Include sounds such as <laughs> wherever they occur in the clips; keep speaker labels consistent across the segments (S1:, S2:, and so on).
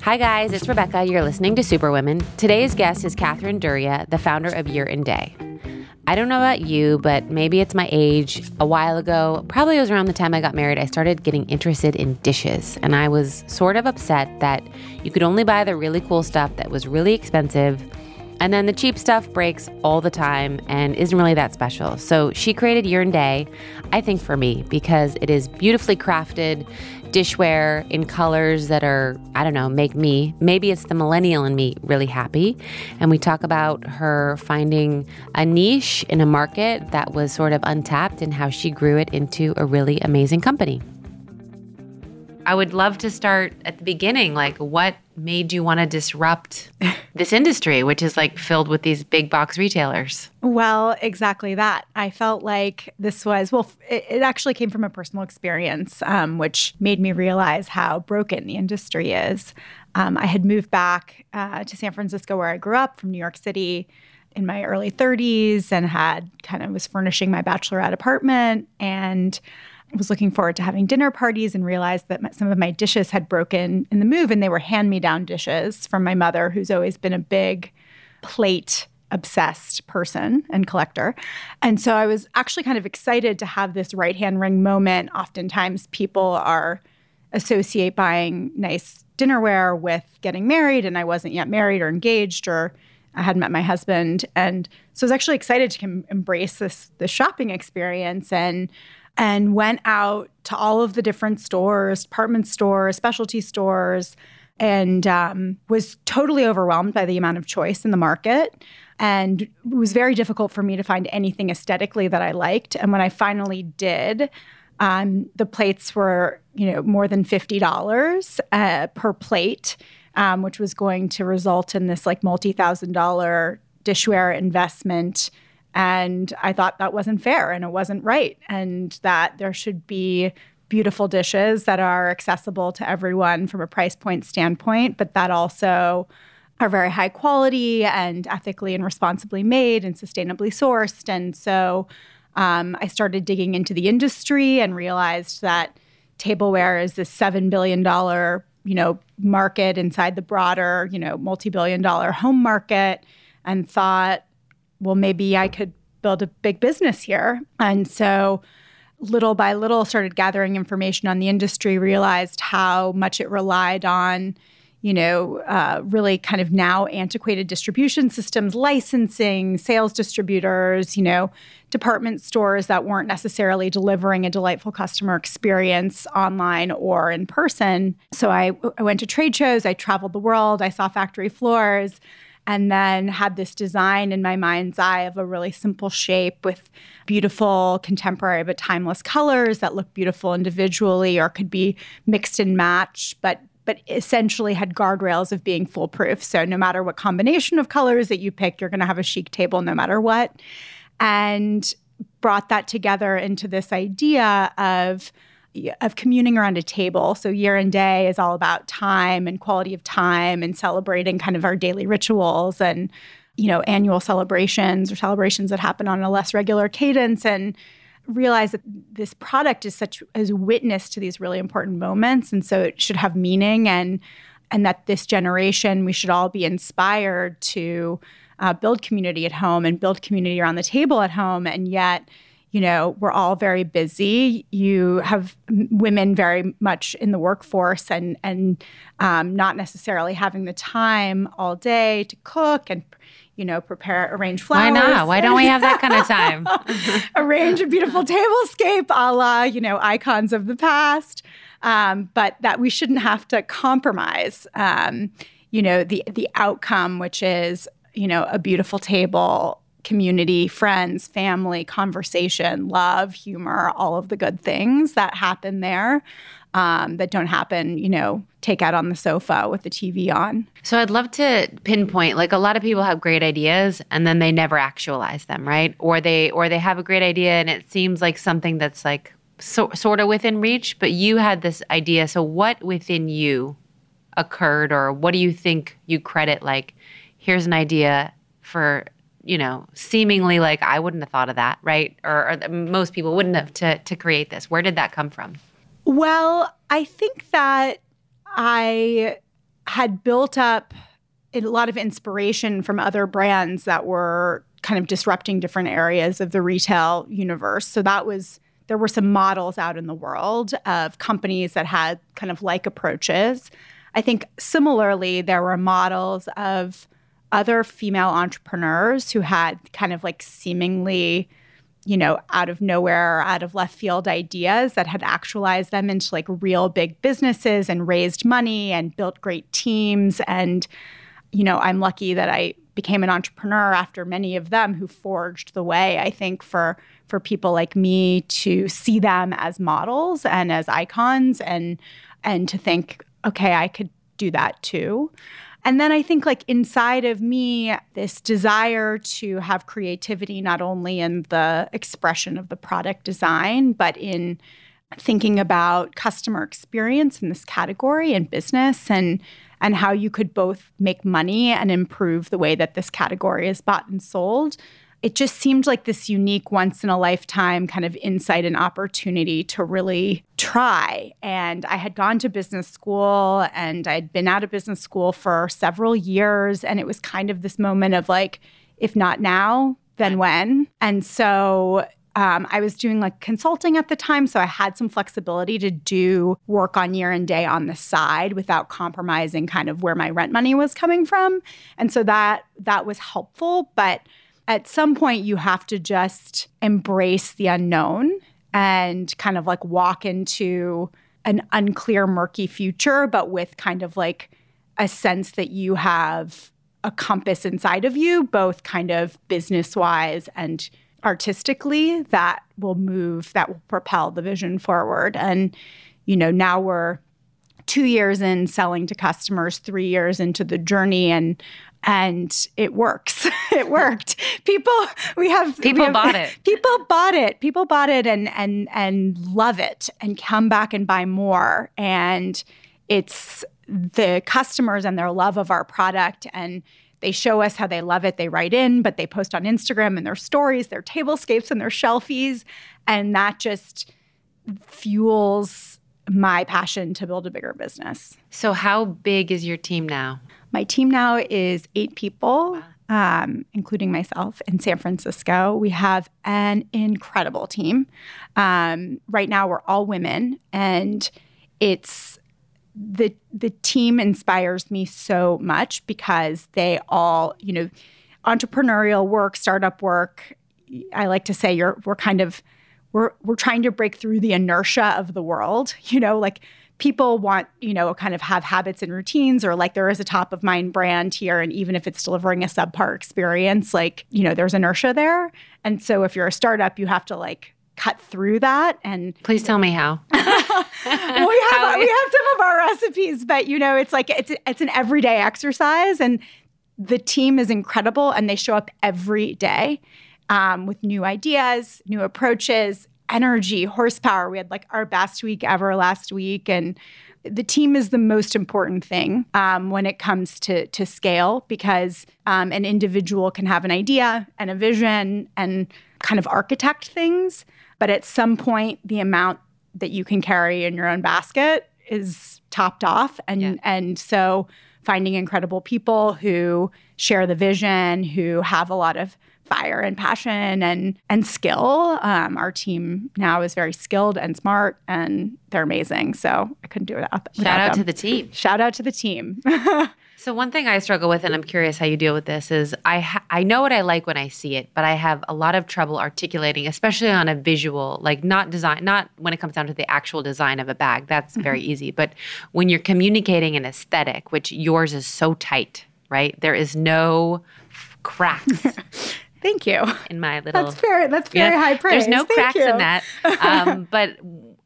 S1: Hi, guys, it's Rebecca. You're listening to Superwomen. Today's guest is Kathryn Duryea, the founder of Year and Day. I don't know about you, but maybe it's my age. A while ago, probably it was around the time I got married, I started getting interested in dishes. And I was sort of upset that you could only buy the really cool stuff that was really expensive. And then the cheap stuff breaks all the time and isn't really that special. So she created Year Day, I think for me, because it is beautifully crafted dishware in colors that are, I don't know, make me, maybe it's the millennial in me, really happy. And we talk about her finding a niche in a market that was sort of untapped and how she grew it into a really amazing company. I would love to start at the beginning. Like, what made you want to disrupt <laughs> this industry, which is like filled with these big box retailers?
S2: Well, exactly that. I felt like this was, well, it, it actually came from a personal experience, um, which made me realize how broken the industry is. Um, I had moved back uh, to San Francisco, where I grew up from New York City in my early 30s and had kind of was furnishing my bachelorette apartment and was looking forward to having dinner parties and realized that some of my dishes had broken in the move and they were hand me down dishes from my mother, who's always been a big plate obsessed person and collector. And so I was actually kind of excited to have this right hand ring moment. Oftentimes people are associate buying nice dinnerware with getting married and I wasn't yet married or engaged or I hadn't met my husband and so I was actually excited to embrace this this shopping experience and and went out to all of the different stores, department stores, specialty stores, and um, was totally overwhelmed by the amount of choice in the market. And it was very difficult for me to find anything aesthetically that I liked. And when I finally did, um, the plates were, you know, more than fifty dollars uh, per plate, um, which was going to result in this like multi thousand dollar dishware investment and I thought that wasn't fair and it wasn't right, and that there should be beautiful dishes that are accessible to everyone from a price point standpoint, but that also are very high quality and ethically and responsibly made and sustainably sourced. And so um, I started digging into the industry and realized that tableware is this $7 billion you know market inside the broader you know multi-billion dollar home market and thought well, maybe I could build a big business here. And so little by little started gathering information on the industry, realized how much it relied on you know, uh, really kind of now antiquated distribution systems, licensing, sales distributors, you know, department stores that weren't necessarily delivering a delightful customer experience online or in person. So I, I went to trade shows, I traveled the world, I saw factory floors and then had this design in my mind's eye of a really simple shape with beautiful contemporary but timeless colors that look beautiful individually or could be mixed and matched but but essentially had guardrails of being foolproof. So no matter what combination of colors that you pick you're going to have a chic table no matter what. And brought that together into this idea of of communing around a table. So year and day is all about time and quality of time and celebrating kind of our daily rituals and you know annual celebrations or celebrations that happen on a less regular cadence. And realize that this product is such as witness to these really important moments and so it should have meaning and and that this generation we should all be inspired to uh, build community at home and build community around the table at home and yet you know, we're all very busy. You have women very much in the workforce and and um, not necessarily having the time all day to cook and you know prepare arrange flowers.
S1: Why not? Why don't we have that kind of time? <laughs>
S2: arrange a beautiful tablescape, a la you know icons of the past. Um, but that we shouldn't have to compromise. Um, you know the the outcome, which is you know a beautiful table community, friends, family, conversation, love, humor, all of the good things that happen there um, that don't happen, you know, take out on the sofa with the TV on.
S1: So I'd love to pinpoint like a lot of people have great ideas and then they never actualize them, right? Or they or they have a great idea and it seems like something that's like so, sort of within reach, but you had this idea. So what within you occurred or what do you think you credit like here's an idea for you know, seemingly like I wouldn't have thought of that, right? Or, or most people wouldn't have to to create this. Where did that come from?
S2: Well, I think that I had built up a lot of inspiration from other brands that were kind of disrupting different areas of the retail universe. So that was there were some models out in the world of companies that had kind of like approaches. I think similarly there were models of other female entrepreneurs who had kind of like seemingly you know, out of nowhere, or out of left field ideas that had actualized them into like real big businesses and raised money and built great teams. And, you know, I'm lucky that I became an entrepreneur after many of them who forged the way, I think, for for people like me to see them as models and as icons and and to think, okay, I could do that too. And then I think, like, inside of me, this desire to have creativity, not only in the expression of the product design, but in thinking about customer experience in this category and business and and how you could both make money and improve the way that this category is bought and sold it just seemed like this unique once in a lifetime kind of insight and opportunity to really try. And I had gone to business school and I'd been out of business school for several years. And it was kind of this moment of like, if not now, then when? And so um, I was doing like consulting at the time, so I had some flexibility to do work on year and day on the side without compromising kind of where my rent money was coming from, and so that that was helpful. But at some point you have to just embrace the unknown and kind of like walk into an unclear, murky future, but with kind of like a sense that you have a compass inside of you, both kind of business wise and artistically, that will move, that will propel the vision forward. And, you know, now we're two years in selling to customers, three years into the journey, and and it works. <laughs> it worked. People we have
S1: people
S2: we have,
S1: bought it. <laughs>
S2: People bought it. People bought it and and and love it and come back and buy more. And it's the customers and their love of our product and they show us how they love it. They write in, but they post on Instagram and their stories, their tablescapes and their shelfies. And that just fuels my passion to build a bigger business.
S1: So, how big is your team now?
S2: My team now is eight people, um, including myself in San Francisco. We have an incredible team. Um, right now, we're all women, and it's the the team inspires me so much because they all, you know, entrepreneurial work, startup work. I like to say you're we're kind of we're we're trying to break through the inertia of the world. <laughs> You know, like people want, you know, kind of have habits and routines or like there is a top of mind brand here. And even if it's delivering a subpar experience, like, you know, there's inertia there. And so if you're a startup, you have to like cut through that and
S1: please tell me how <laughs>
S2: we <laughs> have we have some of our recipes but you know it's like it's it's an everyday exercise and the team is incredible and they show up every day um, with new ideas new approaches energy, horsepower. We had like our best week ever last week. And the team is the most important thing um, when it comes to, to scale because um, an individual can have an idea and a vision and kind of architect things. But at some point, the amount that you can carry in your own basket is topped off. And, yeah. and so finding incredible people who share the vision, who have a lot of fire and passion and and skill. Um, our team now is very skilled and smart, and they're amazing. So I couldn't do it without,
S1: without Shout out
S2: them.
S1: to the team.
S2: Shout out to the team. <laughs>
S1: so one thing I struggle with, and I'm curious how you deal with this, is I ha- I know what I like when I see it, but I have a lot of trouble articulating, especially on a visual, like not design, not when it comes down to the actual design of a bag. That's very mm-hmm. easy, but when you're communicating an aesthetic, which yours is so tight, right? There is no cracks. <laughs>
S2: Thank you.
S1: In my little.
S2: That's very. That's very high praise.
S1: There's no
S2: Thank
S1: cracks
S2: you.
S1: in that. Um, <laughs> but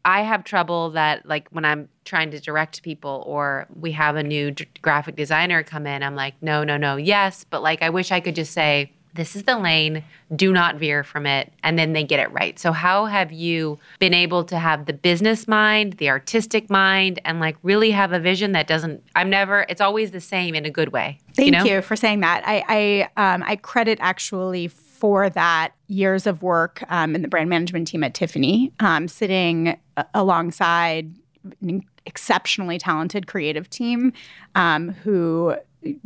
S1: I have trouble that like when I'm trying to direct people or we have a new d- graphic designer come in, I'm like, no, no, no, yes, but like I wish I could just say this is the lane, do not veer from it, and then they get it right. So, how have you been able to have the business mind, the artistic mind, and like really have a vision that doesn't, I'm never, it's always the same in a good way?
S2: Thank
S1: you, know?
S2: you for saying that. I, I, um, I credit actually for that years of work um, in the brand management team at Tiffany, um, sitting uh, alongside an exceptionally talented creative team um, who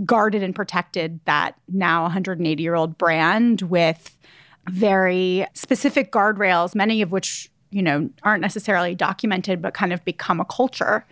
S2: guarded and protected that now 180 year old brand with very specific guardrails, many of which you know aren't necessarily documented but kind of become a culture.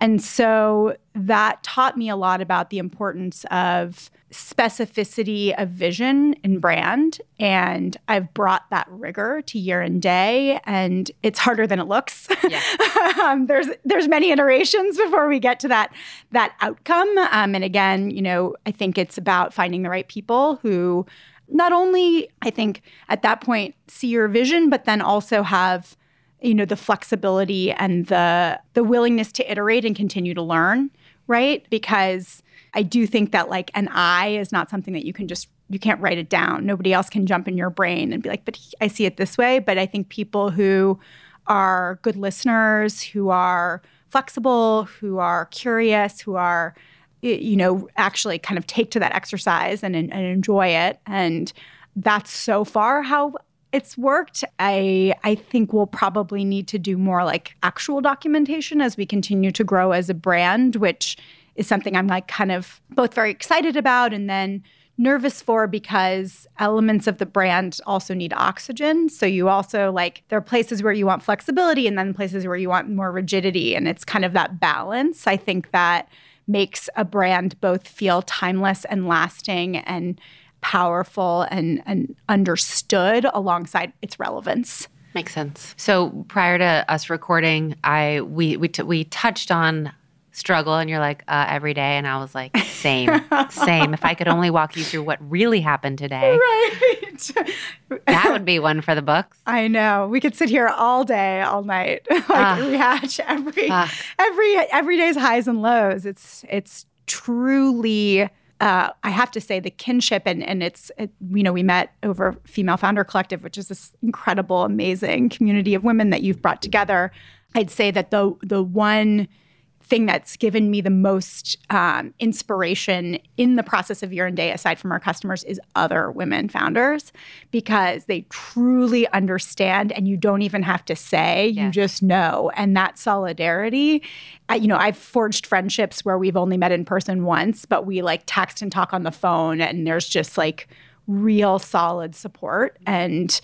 S2: And so that taught me a lot about the importance of specificity of vision and brand. And i've brought that rigor to year and day and it's harder than it looks. Yeah. <laughs> um, there's there's many iterations before we get to that that outcome. Um, and again you know i think it's about finding the right people who not only I think at that point see your vision, but then also have you know the flexibility and the the willingness to iterate and continue to learn, right? Because I do think that like an eye is not something that you can just you can't write it down. Nobody else can jump in your brain and be like, but I see it this way. But I think people who are good listeners, who are flexible, who are curious, who are you know, actually kind of take to that exercise and, and enjoy it. And that's so far how it's worked. I I think we'll probably need to do more like actual documentation as we continue to grow as a brand, which is something I'm like kind of both very excited about and then nervous for because elements of the brand also need oxygen. So you also like there are places where you want flexibility and then places where you want more rigidity and it's kind of that balance. I think that makes a brand both feel timeless and lasting and powerful and, and understood alongside its relevance.
S1: Makes sense. So prior to us recording, I we we t- we touched on struggle and you're like uh, every day and i was like same <laughs> same. If i could only walk you through what really happened today right. that would be one for the books.
S2: I know. We could sit here all day all night <laughs> like uh, rehash every uh, every every day's highs and lows. It's it's truly uh, I have to say the kinship and and it's it, you know we met over Female Founder Collective, which is this incredible, amazing community of women that you've brought together. I'd say that the the one thing that's given me the most um, inspiration in the process of year and day, aside from our customers, is other women founders because they truly understand and you don't even have to say, you just know. And that solidarity, I, you know, I've forged friendships where we've only met in person once, but we like text and talk on the phone, and there's just like real solid support. And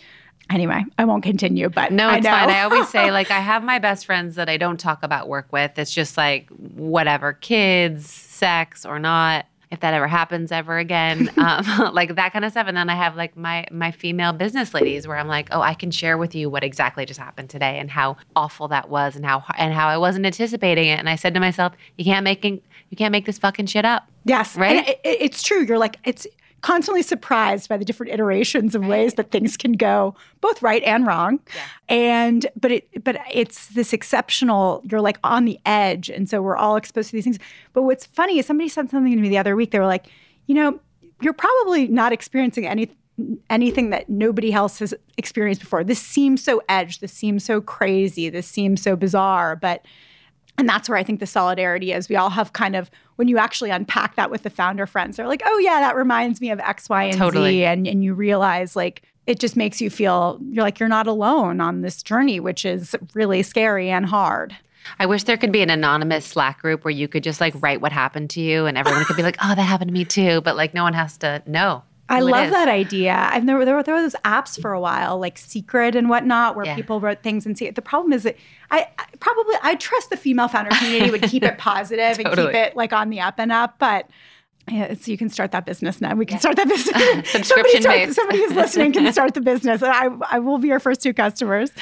S2: Anyway, I won't continue, but
S1: no, it's
S2: I
S1: fine. I always say <laughs> like I have my best friends that I don't talk about work with. It's just like whatever, kids, sex or not. If that ever happens ever again, <laughs> um, <laughs> like that kind of stuff. And then I have like my my female business ladies where I'm like, oh, I can share with you what exactly just happened today and how awful that was and how and how I wasn't anticipating it. And I said to myself, you can't make you can't make this fucking shit up.
S2: Yes,
S1: right.
S2: It, it's true. You're like it's constantly surprised by the different iterations of right. ways that things can go both right and wrong. Yeah. And but it but it's this exceptional you're like on the edge and so we're all exposed to these things. But what's funny is somebody said something to me the other week they were like, "You know, you're probably not experiencing any anything that nobody else has experienced before. This seems so edge, this seems so crazy, this seems so bizarre, but and that's where I think the solidarity is. We all have kind of when you actually unpack that with the founder friends, they're like, "Oh yeah, that reminds me of X, Y, and totally. Z," and and you realize like it just makes you feel you're like you're not alone on this journey, which is really scary and hard.
S1: I wish there could be an anonymous Slack group where you could just like write what happened to you and everyone could be like, oh, that happened to me too. But like no one has to know.
S2: I love that idea. I've never there were there were those apps for a while, like Secret and whatnot, where yeah. people wrote things and see it. The problem is that I, I, probably I trust the female founder community would keep it <laughs> positive totally. and keep it like on the up and up, but. Yeah, so you can start that business now. We can yeah. start that business. <laughs>
S1: Subscription somebody, start,
S2: somebody who's listening can <laughs> start the business. I, I will be your first two customers.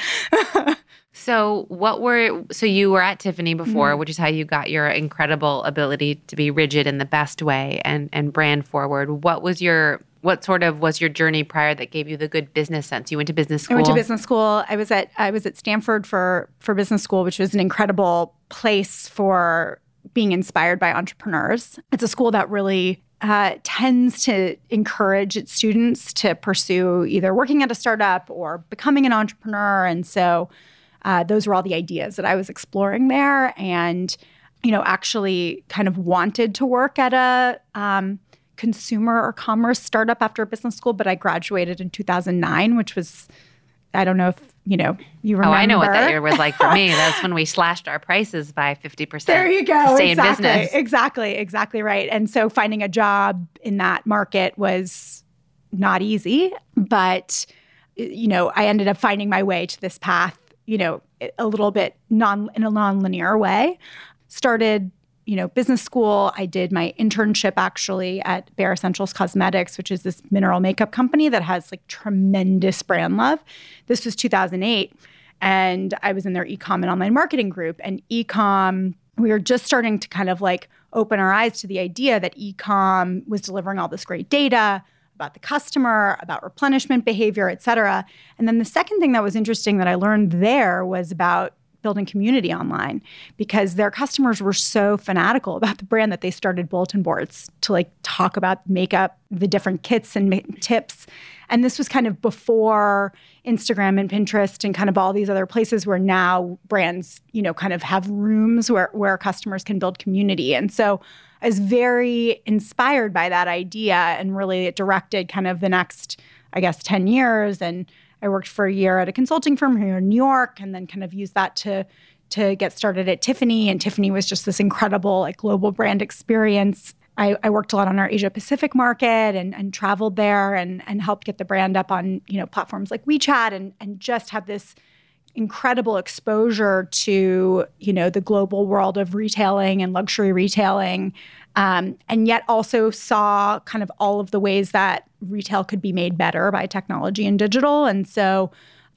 S1: So, what were so you were at Tiffany before, mm-hmm. which is how you got your incredible ability to be rigid in the best way and and brand forward. What was your what sort of was your journey prior that gave you the good business sense? You went to business school.
S2: I went to business school. I was at I was at Stanford for for business school, which was an incredible place for being inspired by entrepreneurs. It's a school that really uh, tends to encourage its students to pursue either working at a startup or becoming an entrepreneur, and so uh, those were all the ideas that I was exploring there, and you know, actually kind of wanted to work at a um, consumer or commerce startup after business school, but I graduated in 2009, which was, I don't know if you know, you remember.
S1: Oh, I know what that year was like for me. That's when we <laughs> slashed our prices by 50%.
S2: There you go.
S1: To stay
S2: exactly.
S1: in business.
S2: Exactly. Exactly right. And so finding a job in that market was not easy, but you know, I ended up finding my way to this path, you know, a little bit non in a non-linear way. Started you know, business school. I did my internship actually at Bare Escentuals Cosmetics, which is this mineral makeup company that has like tremendous brand love. This was 2008. And I was in their ecom and online marketing group. And ecom, we were just starting to kind of like open our eyes to the idea that ecom was delivering all this great data about the customer, about replenishment behavior, et cetera. And then the second thing that was interesting that I learned there was about building community online because their customers were so fanatical about the brand that they started bulletin boards to like talk about makeup, the different kits and tips. And this was kind of before Instagram and Pinterest and kind of all these other places where now brands, you know, kind of have rooms where where customers can build community. And so I was very inspired by that idea and really it directed kind of the next, I guess, 10 years and I worked for a year at a consulting firm here in New York and then kind of used that to to get started at Tiffany. And Tiffany was just this incredible like global brand experience. I, I worked a lot on our Asia Pacific market and, and traveled there and, and helped get the brand up on you know platforms like WeChat and, and just had this incredible exposure to you know the global world of retailing and luxury retailing um, and yet also saw kind of all of the ways that retail could be made better by technology and digital. And so,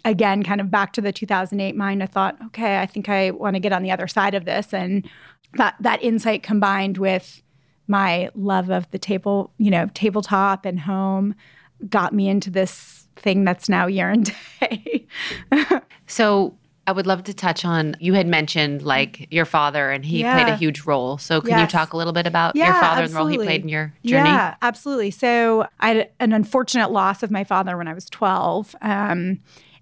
S2: again, kind of back to the 2008 mind, I thought, okay, I think I want to get on the other side of this. And that that insight combined with my love of the table, you know, tabletop and home, got me into this thing that's now year and <laughs> day.
S1: so I would love to touch on you had mentioned like your father and he
S2: Yeah.
S1: played a huge role. So can you talk a little bit about
S2: Yeah,
S1: your father and the role he played in your journey?
S2: Yeah, absolutely. So I had an unfortunate loss of my father when I was 12. Um,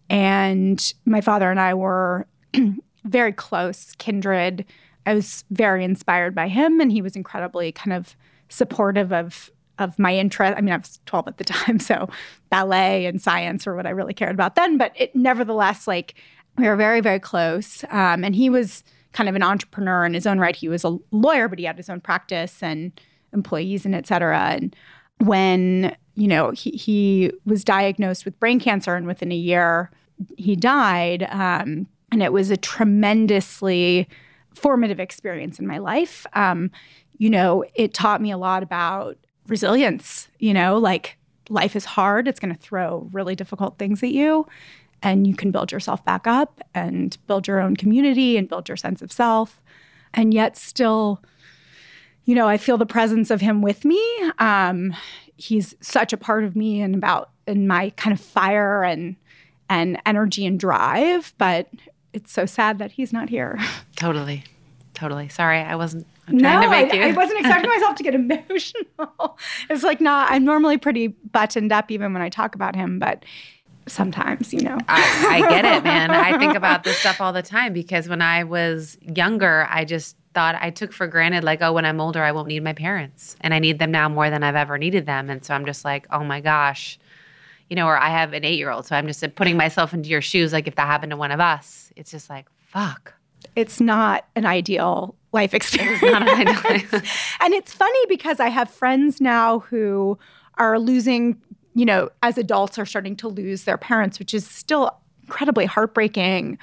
S2: and my father and I were <clears throat> very close, kindred. I was very inspired by him, and he was incredibly kind of supportive of of my interest. I mean, I was 12 at the <laughs> time, so ballet and science were what I really cared about then. But it nevertheless, like we were very, very close. Um, and he was kind of an entrepreneur in his own right. He was a lawyer, but he had his own practice and employees and et cetera. And when, you know, he, he was diagnosed with brain cancer and within a year he died. Um, and it was a tremendously formative experience in my life. Um, you know, it taught me a lot about resilience, you know, like life is hard. It's going to throw really difficult things at you and you can build yourself back up and build your own community and build your sense of self and yet still you know i feel the presence of him with me um, he's such a part of me and about in my kind of fire and and energy and drive but it's so sad that he's not here <laughs>
S1: Totally. Totally. Sorry, I wasn't I'm trying to make
S2: I,
S1: you.
S2: I wasn't expecting <laughs> myself to get emotional <laughs> it's like not i'm normally pretty buttoned up even when i talk about him but sometimes you know
S1: I, I get it, man. I think about this <laughs> stuff all the time because when I was younger, I just thought I took for granted, like, oh, when I'm older, I won't need my parents. And I need them now more than I've ever needed them. And so I'm just like, oh my gosh. You know, or I have an eight year old. So I'm just putting myself into your shoes. Like, if that happened to one of us, it's just like, fuck.
S2: It's not an ideal life <laughs> experience.
S1: not an ideal- <laughs>
S2: and it's funny because I have friends now who are losing, you know, as adults are starting to lose their parents, which is still incredibly heartbreaking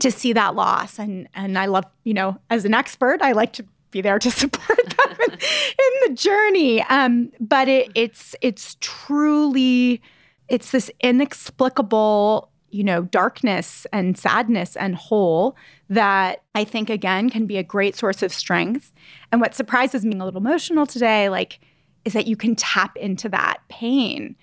S2: to see that loss. And and I love, you know, as an expert, I like to be there to <laughs> support them in, in the journey. Um, but it, it's it's truly it's this inexplicable you know darkness and sadness and hole that i think again can be a great source of strength. And what surprises me a little emotional today like is that you can tap into that pain.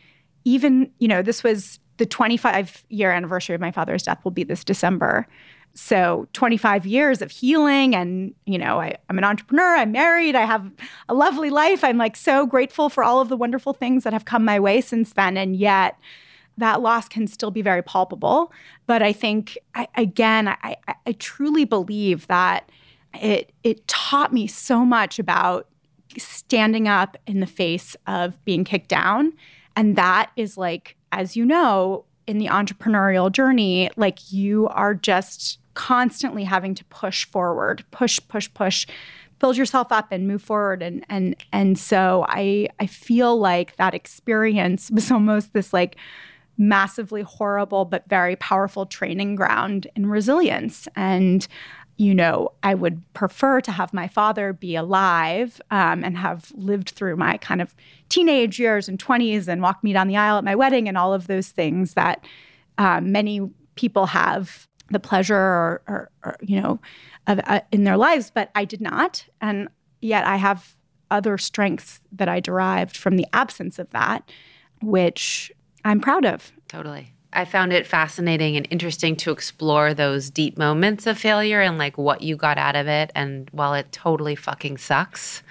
S2: Even you know this was the 25 year anniversary of my father's death will be this december. So 25 years of healing and you know I, i'm an entrepreneur i'm married i have a lovely life. I'm like so grateful for all of the wonderful things that have come my way since then. And yet that loss can still be very palpable but i think I, again I, I, truly believe that it it taught me so much about standing up in the face of being kicked down and that is like as you know in the entrepreneurial journey, like you are just constantly having to push forward, push, push, push, build yourself up and move forward. And and and so I I feel like that experience was almost this like massively horrible but very powerful training ground in resilience. And you know, I would prefer to have my father be alive um, and have lived through my kind of teenage years and 20s and walk me down the aisle at my wedding and all of those things that um, many people have the pleasure or, or, or you know, of, uh, in their lives, but I did not. And yet I have other strengths that I derived from the absence of that, which I'm proud of.
S1: Totally. I found it fascinating and interesting to explore those deep moments of failure and like what you got out of it. And while it totally fucking sucks,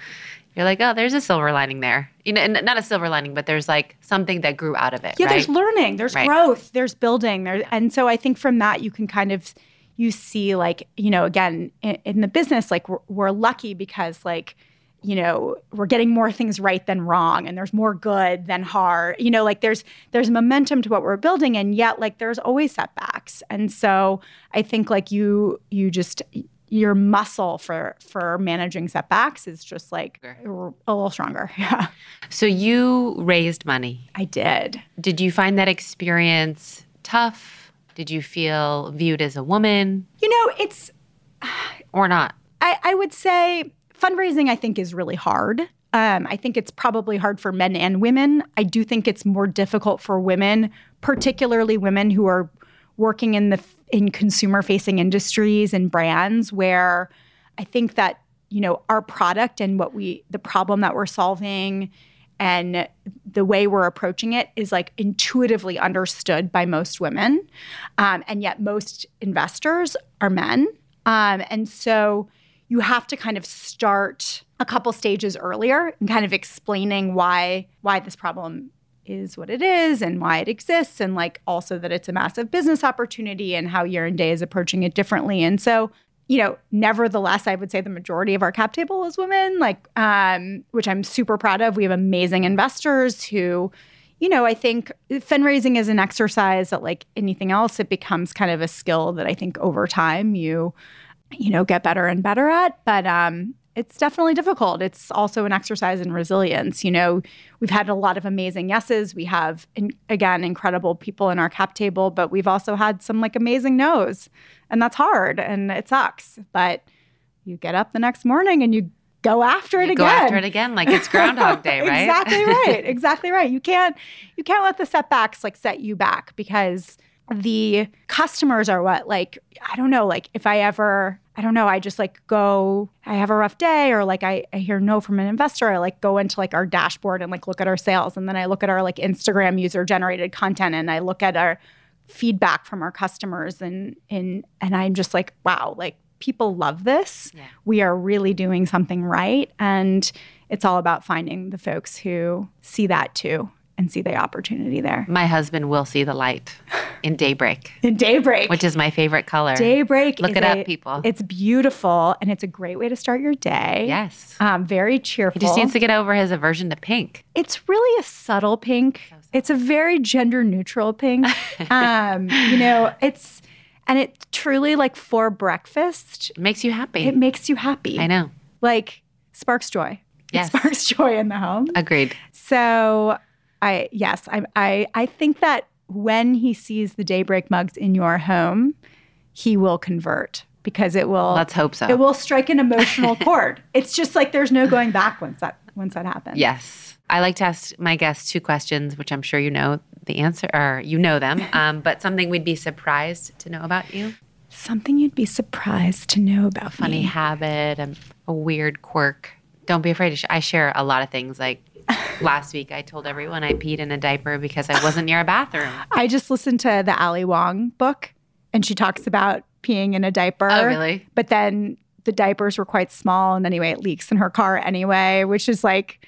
S1: you're like, oh, there's a silver lining there. You know, not a silver lining, but there's like something that grew out of it.
S2: Yeah,
S1: right?
S2: there's learning, there's right. growth, there's building, there, and so I think from that you can kind of you see like you know again in, in the business like we're, we're lucky because like you know we're getting more things right than wrong and there's more good than hard. You know like there's there's momentum to what we're building and yet like there's always setbacks. And so i think like you you just your muscle for for managing setbacks is just like a little stronger. <laughs> Yeah.
S1: So you raised money.
S2: I did.
S1: Did you find that experience tough? Did you feel viewed as a woman?
S2: You know it's
S1: or not?
S2: I i would say fundraising, I think, is really hard. Um, I think it's probably hard for men and women. I do think it's more difficult for women, particularly women who are working in the in consumer facing industries and brands where I think that you know our product and what we the problem that we're solving and the way we're approaching it is like intuitively understood by most women um, and yet most investors are men um, and so you have to kind of start a couple stages earlier and kind of explaining why why this problem is what it is and why it exists and like also that it's a massive business opportunity and how year and day is approaching it differently. And so you know nevertheless i would say the majority of our cap table is women like um, which i'm super proud of. We have amazing investors who you know i think fundraising is an exercise that like anything else it becomes kind of a skill that i think over time you you know, get better and better at. But um, it's definitely difficult. It's also an exercise in resilience. You know, we've had a lot of amazing yeses. We have, in, again, incredible people in our cap table, but we've also had some like amazing no's. And that's hard and it sucks. But you get up the next morning and you go after it
S1: you
S2: again.
S1: Go after it again, like it's Groundhog <laughs> Day, right?
S2: exactly right. <laughs> Exactly right. You can't you can't let the setbacks like set you back because the customers are what like i don't know like if i ever i don't know i just like go i have a rough day or like I, I hear no from an investor i like go into like our dashboard and like look at our sales. And then i look at our like instagram user generated content and i look at our feedback from our customers and and and i'm just like wow like people love this. Yeah. we are really doing something right. And it's all about finding the folks who see that too and see the opportunity there.
S1: My husband will see the light in daybreak. <laughs>
S2: in daybreak,
S1: which is my favorite color.
S2: Daybreak.
S1: Look it a, up, people.
S2: It's beautiful, and it's a great way to start your day.
S1: Yes.
S2: Um, very cheerful.
S1: He just needs to get over his aversion to pink.
S2: It's really a subtle pink. So it's a very gender neutral pink. <laughs> um, you know, it's and it truly like for breakfast
S1: it makes you happy.
S2: It makes you happy.
S1: I know.
S2: Like sparks joy.
S1: Yes.
S2: It sparks <laughs> joy in the home.
S1: Agreed.
S2: So I yes, I I I think that when he sees the daybreak mugs in your home, he will convert because it will
S1: Let's hope so.
S2: It will strike an emotional <laughs> chord. It's just like there's no going back once that once that happens.
S1: Yes. I like to ask my guests two questions, which I'm sure you know the answer or you know them, <laughs> um, but something we'd be surprised to know about you.
S2: Something you'd be surprised to know about
S1: a funny
S2: me.
S1: habit, a, a weird quirk. Don't be afraid to sh- I share a lot of things like last week I told everyone I peed in a diaper because I wasn't near a bathroom. <laughs>
S2: I just listened to the Ali Wong book and she talks about peeing in a diaper.
S1: Oh, really?
S2: But then the diapers were quite small and anyway it leaks in her car anyway, which is like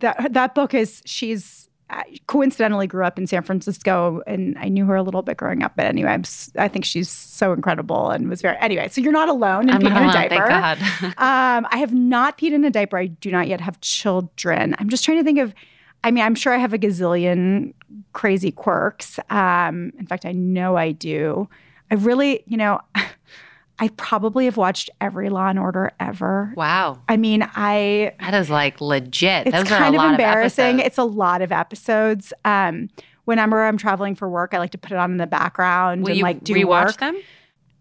S2: that that book is she's I coincidentally grew up in San Francisco and I knew her a little bit growing up. But anyway, I'm, i think she's so incredible and was very, anyway, so you're not alone in
S1: I'm
S2: peeing
S1: in
S2: a diaper.
S1: Thank
S2: God. <laughs> <laughs> um, I have not peed in a diaper. I do not yet have children. I'm just trying to think of, I mean, I'm sure I have a gazillion crazy quirks. Um, in fact, I know I do. I really, you know, <laughs> I probably have watched every Law and Order ever.
S1: Wow.
S2: I mean, I
S1: That is like legit.
S2: it's
S1: Those are
S2: kind
S1: a
S2: of
S1: lot
S2: embarrassing.
S1: Of
S2: it's a lot of episodes. Um, whenever I'm traveling for work, I like to put it on in the background
S1: Will
S2: and
S1: you
S2: like do
S1: rewatch
S2: work.
S1: them?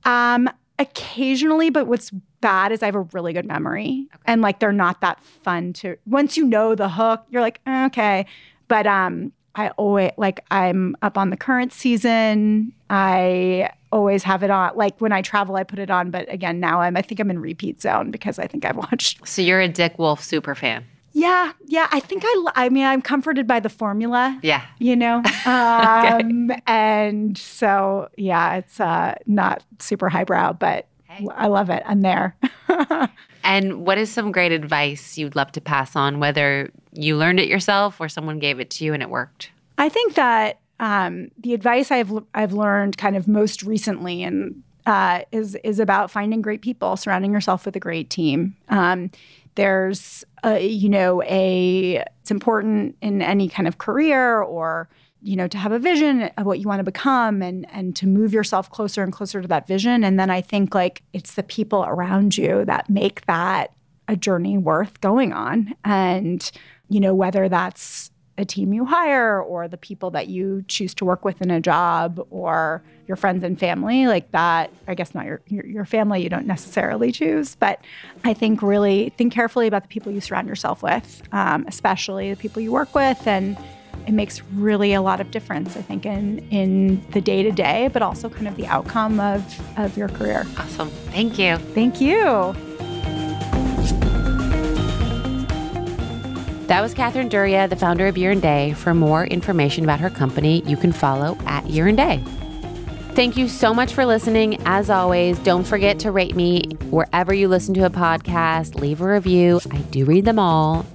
S2: Um, occasionally, but what's bad is I have a really good memory, and like they're not that fun to. Once you know the hook, you're like "Eh, okay, but um, I always like I'm up on the current season. I always have it on. Like when I travel, I put it on. But again, now I'm I think I'm in repeat zone because I think I've <laughs> watched.
S1: So you're a Dick Wolf super fan.
S2: Yeah, yeah. I think I. I mean, I'm comforted by the formula
S1: Yeah.
S2: you know <laughs> um and so yeah it's uh not super highbrow but
S1: Hey.
S2: i love it i'm there <laughs>
S1: And what is some great advice you'd love to pass on, whether you learned it yourself or someone gave it to you and it worked?
S2: i think that um the advice i've i've learned kind of most recently and uh, is is about finding great people, surrounding yourself with a great team. Um, there's, a, you know, a it's important in any kind of career or you know to have a vision of what you want to become and and to move yourself closer and closer to that vision. And then I think like it's the people around you that make that a journey worth going on. And you know whether that's a team you hire or the people that you choose to work with in a job or your friends and family like that i guess not your, your, your family you don't necessarily choose but i think really think carefully about the people you surround yourself with um, especially the people you work with and it makes really a lot of difference i think in in the day to day but also kind of the outcome of of your career
S1: Awesome. Thank you.
S2: thank you
S1: That was Kathryn Duryea, the founder of Year and Day. For more information about her company, you can follow at Year and Day. Thank you so much for listening. As always, don't forget to rate me wherever you listen to a podcast. Leave a review. I do read them all.